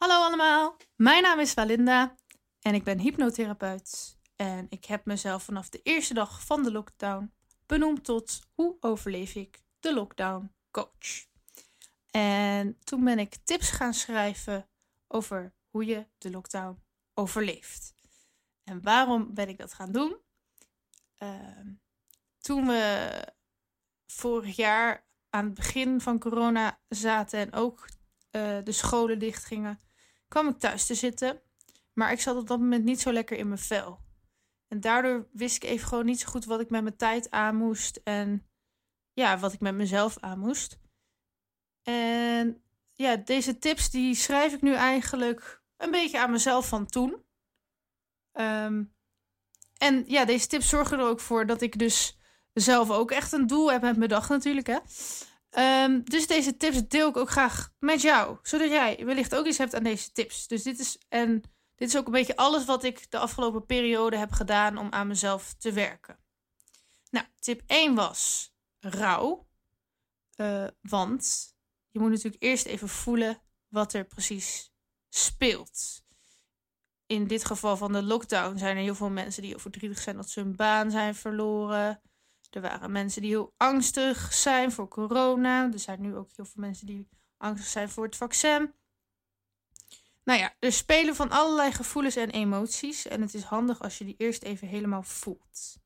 Hallo allemaal, mijn naam is Valinda en ik ben hypnotherapeut. En ik heb mezelf vanaf de eerste dag van de lockdown benoemd tot hoe overleef ik de lockdown coach. En toen ben ik tips gaan schrijven over hoe je de lockdown overleeft. En waarom ben ik dat gaan doen? Ehm, toen we vorig jaar aan het begin van corona zaten en ook uh, de scholen dichtgingen, kwam ik thuis te zitten. Maar ik zat op dat moment niet zo lekker in mijn vel. En daardoor wist ik even gewoon niet zo goed wat ik met mijn tijd aan moest. En ja, wat ik met mezelf aan moest. En ja, deze tips die schrijf ik nu eigenlijk een beetje aan mezelf van toen. Ehm, en ja, deze tips zorgen er ook voor dat ik dus zelf ook echt een doel heb met mijn dag natuurlijk. Hè? Um, dus deze tips deel ik ook graag met jou. Zodat jij wellicht ook iets hebt aan deze tips. Dus dit is, en dit is ook een beetje alles wat ik de afgelopen periode heb gedaan om aan mezelf te werken. Nou, tip 1 was rouw. Uh, want je moet natuurlijk eerst even voelen wat er precies speelt. In dit geval van de lockdown zijn er heel veel mensen die heel verdrietig zijn dat ze hun baan zijn verloren. Er waren mensen die heel angstig zijn voor corona. Er zijn nu ook heel veel mensen die angstig zijn voor het vaccin. Nou ja, er spelen van allerlei gevoelens en emoties. En het is handig als je die eerst even helemaal voelt.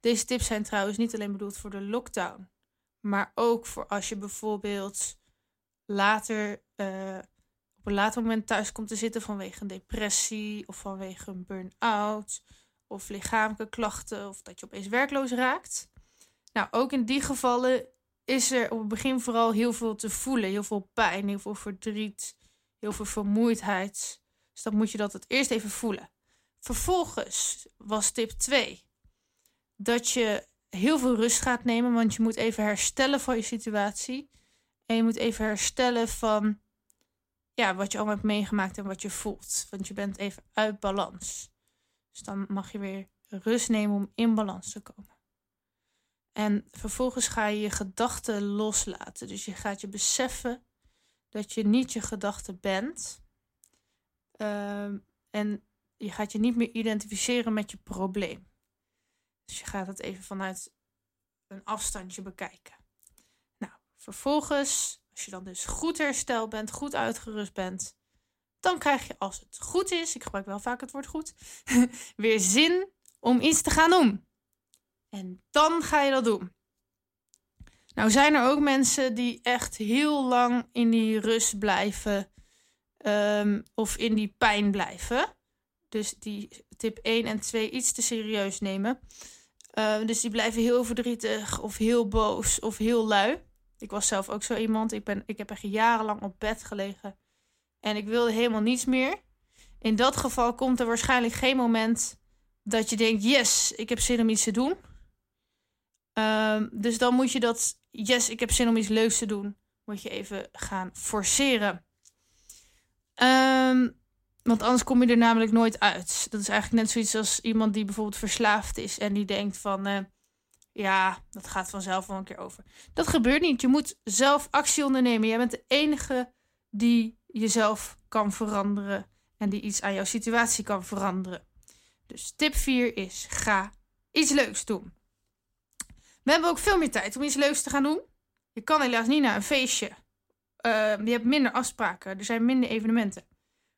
Deze tips zijn trouwens niet alleen bedoeld voor de lockdown. Maar ook voor als je bijvoorbeeld later uh, op een later moment thuis komt te zitten vanwege een depressie of vanwege een burn-out of lichamelijke klachten of dat je opeens werkloos raakt. Nou, ook in die gevallen is er op het begin vooral heel veel te voelen. Heel veel pijn, heel veel verdriet, heel veel vermoeidheid. Dus dan moet je dat het eerst even voelen. Vervolgens was tip 2 dat je heel veel rust gaat nemen, want je moet even herstellen van je situatie. En je moet even herstellen van ja, wat je allemaal hebt meegemaakt en wat je voelt. Want je bent even uit balans. Dus dan mag je weer rust nemen om in balans te komen. En vervolgens ga je je gedachten loslaten. Dus je gaat je beseffen dat je niet je gedachten bent. Um, en je gaat je niet meer identificeren met je probleem. Dus je gaat het even vanuit een afstandje bekijken. Nou, vervolgens, als je dan dus goed hersteld bent, goed uitgerust bent, dan krijg je als het goed is, ik gebruik wel vaak het woord goed, weer zin om iets te gaan doen. En dan ga je dat doen. Nou zijn er ook mensen die echt heel lang in die rust blijven um, of in die pijn blijven. Dus die tip 1 en 2 iets te serieus nemen. Uh, dus die blijven heel verdrietig of heel boos of heel lui. Ik was zelf ook zo iemand. Ik, ben, ik heb echt jarenlang op bed gelegen en ik wilde helemaal niets meer. In dat geval komt er waarschijnlijk geen moment dat je denkt: yes, ik heb zin om iets te doen. Um, dus dan moet je dat, yes, ik heb zin om iets leuks te doen, moet je even gaan forceren. Um, want anders kom je er namelijk nooit uit. Dat is eigenlijk net zoiets als iemand die bijvoorbeeld verslaafd is en die denkt van, uh, ja, dat gaat vanzelf wel een keer over. Dat gebeurt niet. Je moet zelf actie ondernemen. Jij bent de enige die jezelf kan veranderen en die iets aan jouw situatie kan veranderen. Dus tip 4 is: ga iets leuks doen. We hebben ook veel meer tijd om iets leuks te gaan doen. Je kan helaas niet naar een feestje. Uh, je hebt minder afspraken, er zijn minder evenementen.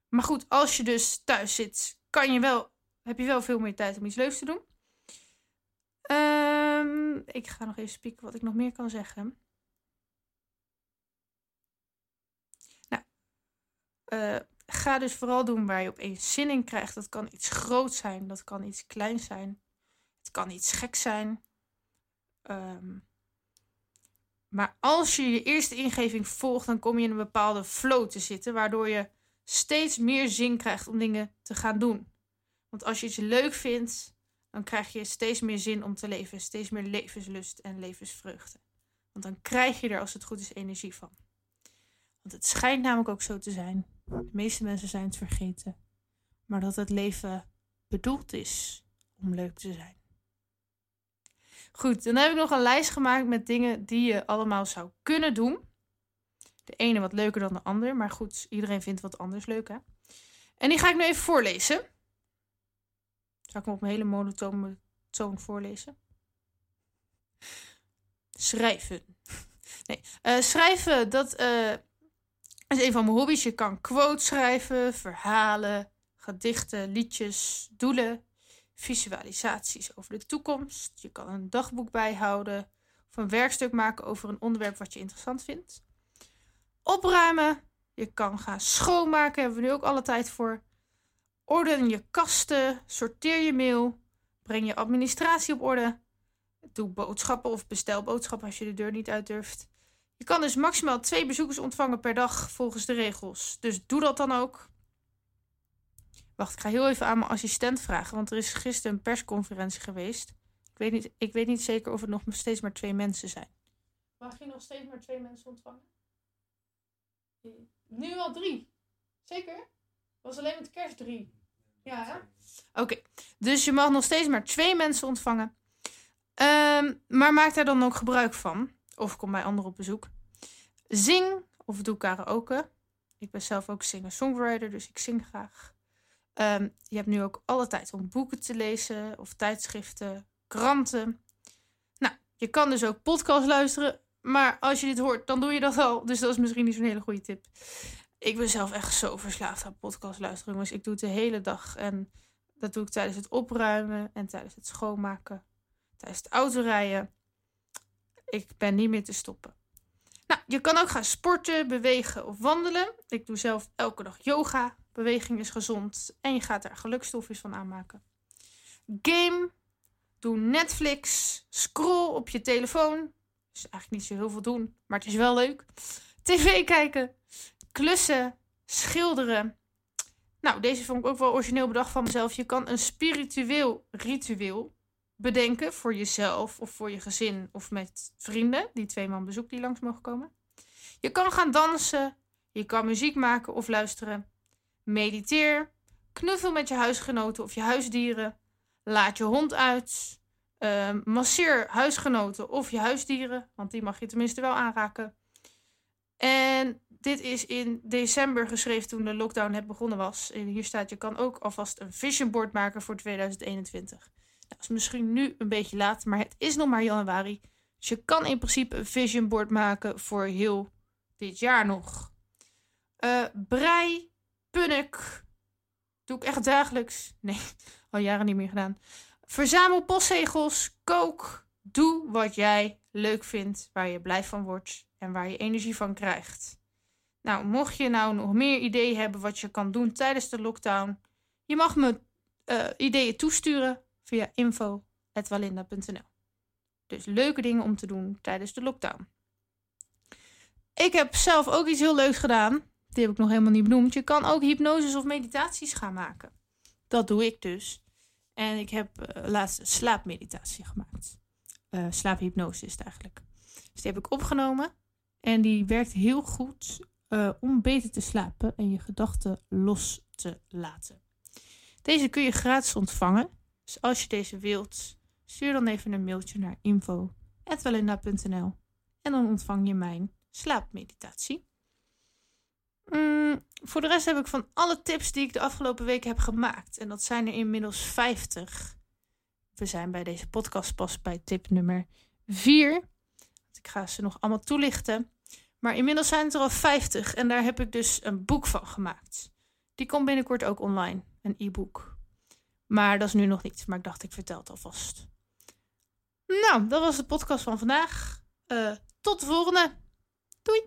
Maar goed, als je dus thuis zit, kan je wel, heb je wel veel meer tijd om iets leuks te doen. Um, ik ga nog even spieken wat ik nog meer kan zeggen. Uh, ga dus vooral doen waar je opeens zin in krijgt. Dat kan iets groot zijn, dat kan iets kleins zijn. Het kan iets gek zijn. Um, maar als je je eerste ingeving volgt, dan kom je in een bepaalde flow te zitten, waardoor je steeds meer zin krijgt om dingen te gaan doen. Want als je iets leuk vindt, dan krijg je steeds meer zin om te leven, steeds meer levenslust en levensvreugde. Want dan krijg je er, als het goed is, energie van. Want het schijnt namelijk ook zo te zijn de meeste mensen zijn het vergeten. Maar dat het leven bedoeld is om leuk te zijn. Goed, dan heb ik nog een lijst gemaakt met dingen die je allemaal zou kunnen doen. De ene wat leuker dan de ander. Maar goed, iedereen vindt wat anders leuk, hè? En die ga ik nu even voorlezen. Zal ik hem op een hele monotone toon voorlezen? Schrijven. Nee, uh, schrijven, dat uh, is een van mijn hobby's. Je kan quotes schrijven, verhalen, gedichten, liedjes, doelen, visualisaties over de toekomst. Je kan een dagboek bijhouden of een werkstuk maken over een onderwerp wat je interessant vindt. Opruimen. Je kan gaan schoonmaken, hebben we nu ook alle tijd voor. Orden je kasten, sorteer je mail, breng je administratie op orde. Doe boodschappen of bestel boodschappen als je de deur niet uit durft. Je kan dus maximaal twee bezoekers ontvangen per dag volgens de regels. Dus doe dat dan ook. Wacht, ik ga heel even aan mijn assistent vragen, want er is gisteren een persconferentie geweest. Ik weet niet, ik weet niet zeker of het nog steeds maar twee mensen zijn. Mag je nog steeds maar twee mensen ontvangen? Nu al drie. Zeker? Was alleen met kerst drie. Ja, Oké, dus je mag nog steeds maar twee mensen ontvangen. Ehm, maar maak daar dan ook gebruik van. Of kom bij anderen op bezoek. Zing of doe karaoke. Ik ben zelf ook singer-songwriter, dus ik zing graag. Ehm, je hebt nu ook alle tijd om boeken te lezen of tijdschriften, kranten. Nou, je kan dus ook podcast luisteren. Maar als je dit hoort, dan doe je dat al. Dus dat is misschien niet zo'n hele goede tip. Ik ben zelf echt zo verslaafd aan podcast luisteren. Ik doe het de hele dag. En dat doe ik tijdens het opruimen en tijdens het schoonmaken. Tijdens het autorijden. Ik ben niet meer te stoppen. Nou, je kan ook gaan sporten, bewegen of wandelen. Ik doe zelf elke dag yoga. Beweging is gezond en je gaat er gelukstofjes van aanmaken. Game. Doe Netflix. Scroll op je telefoon. Is eigenlijk niet zo heel veel doen, maar het is wel leuk. TV kijken. Klussen. Schilderen. Nou, deze vond ik ook wel origineel bedacht van mezelf. Je kan een spiritueel ritueel bedenken voor jezelf of voor je gezin of met vrienden, die twee man bezoek die langs mogen komen. Je kan gaan dansen, je kan muziek maken of luisteren. Mediteer, knuffel met je huisgenoten of je huisdieren, laat je hond uit, uh, masseer huisgenoten of je huisdieren, want die mag je tenminste wel aanraken. En dit is in december geschreven toen de lockdown net begonnen was. En hier staat, je kan ook alvast een vision board maken voor 2021. Is misschien nu een beetje laat, maar het is nog maar januari. Dus je kan in principe een vision board maken voor heel dit jaar nog. Uh, brei, punnik. Doe ik echt dagelijks. Nee, al jaren niet meer gedaan. Verzamel postzegels, kook. Doe wat jij leuk vindt, waar je blij van wordt en waar je energie van krijgt. Nou, mocht je nou nog meer ideeën hebben wat je kan doen tijdens de lockdown, je mag me uh, ideeën toesturen via info.walinda.nl. Dus leuke dingen om te doen tijdens de lockdown. Ik heb zelf ook iets heel leuks gedaan. Die heb ik nog helemaal niet benoemd. Je kan ook hypnoses of meditaties gaan maken. Dat doe ik dus. En ik heb uh, laatst slaapmeditatie gemaakt. Uh, slaaphypnose is het eigenlijk. Dus die heb ik opgenomen. En die werkt heel goed uh, om beter te slapen en je gedachten los te laten. Deze kun je gratis ontvangen. Dus als je deze wilt, stuur dan even een mailtje naar info.walinda.nl en dan ontvang je mijn slaapmeditatie. Mm, voor de rest heb ik van alle tips die ik de afgelopen week heb gemaakt, en dat zijn er inmiddels 50. We zijn bij deze podcast pas bij tip nummer 4. Ik ga ze nog allemaal toelichten. Maar inmiddels zijn het er al 50 en daar heb ik dus een boek van gemaakt. Die komt binnenkort ook online, een e-book. Maar dat is nu nog niet. Maar ik dacht, ik vertel het alvast. Nou, dat was de podcast van vandaag. Eh, tot de volgende. Doei!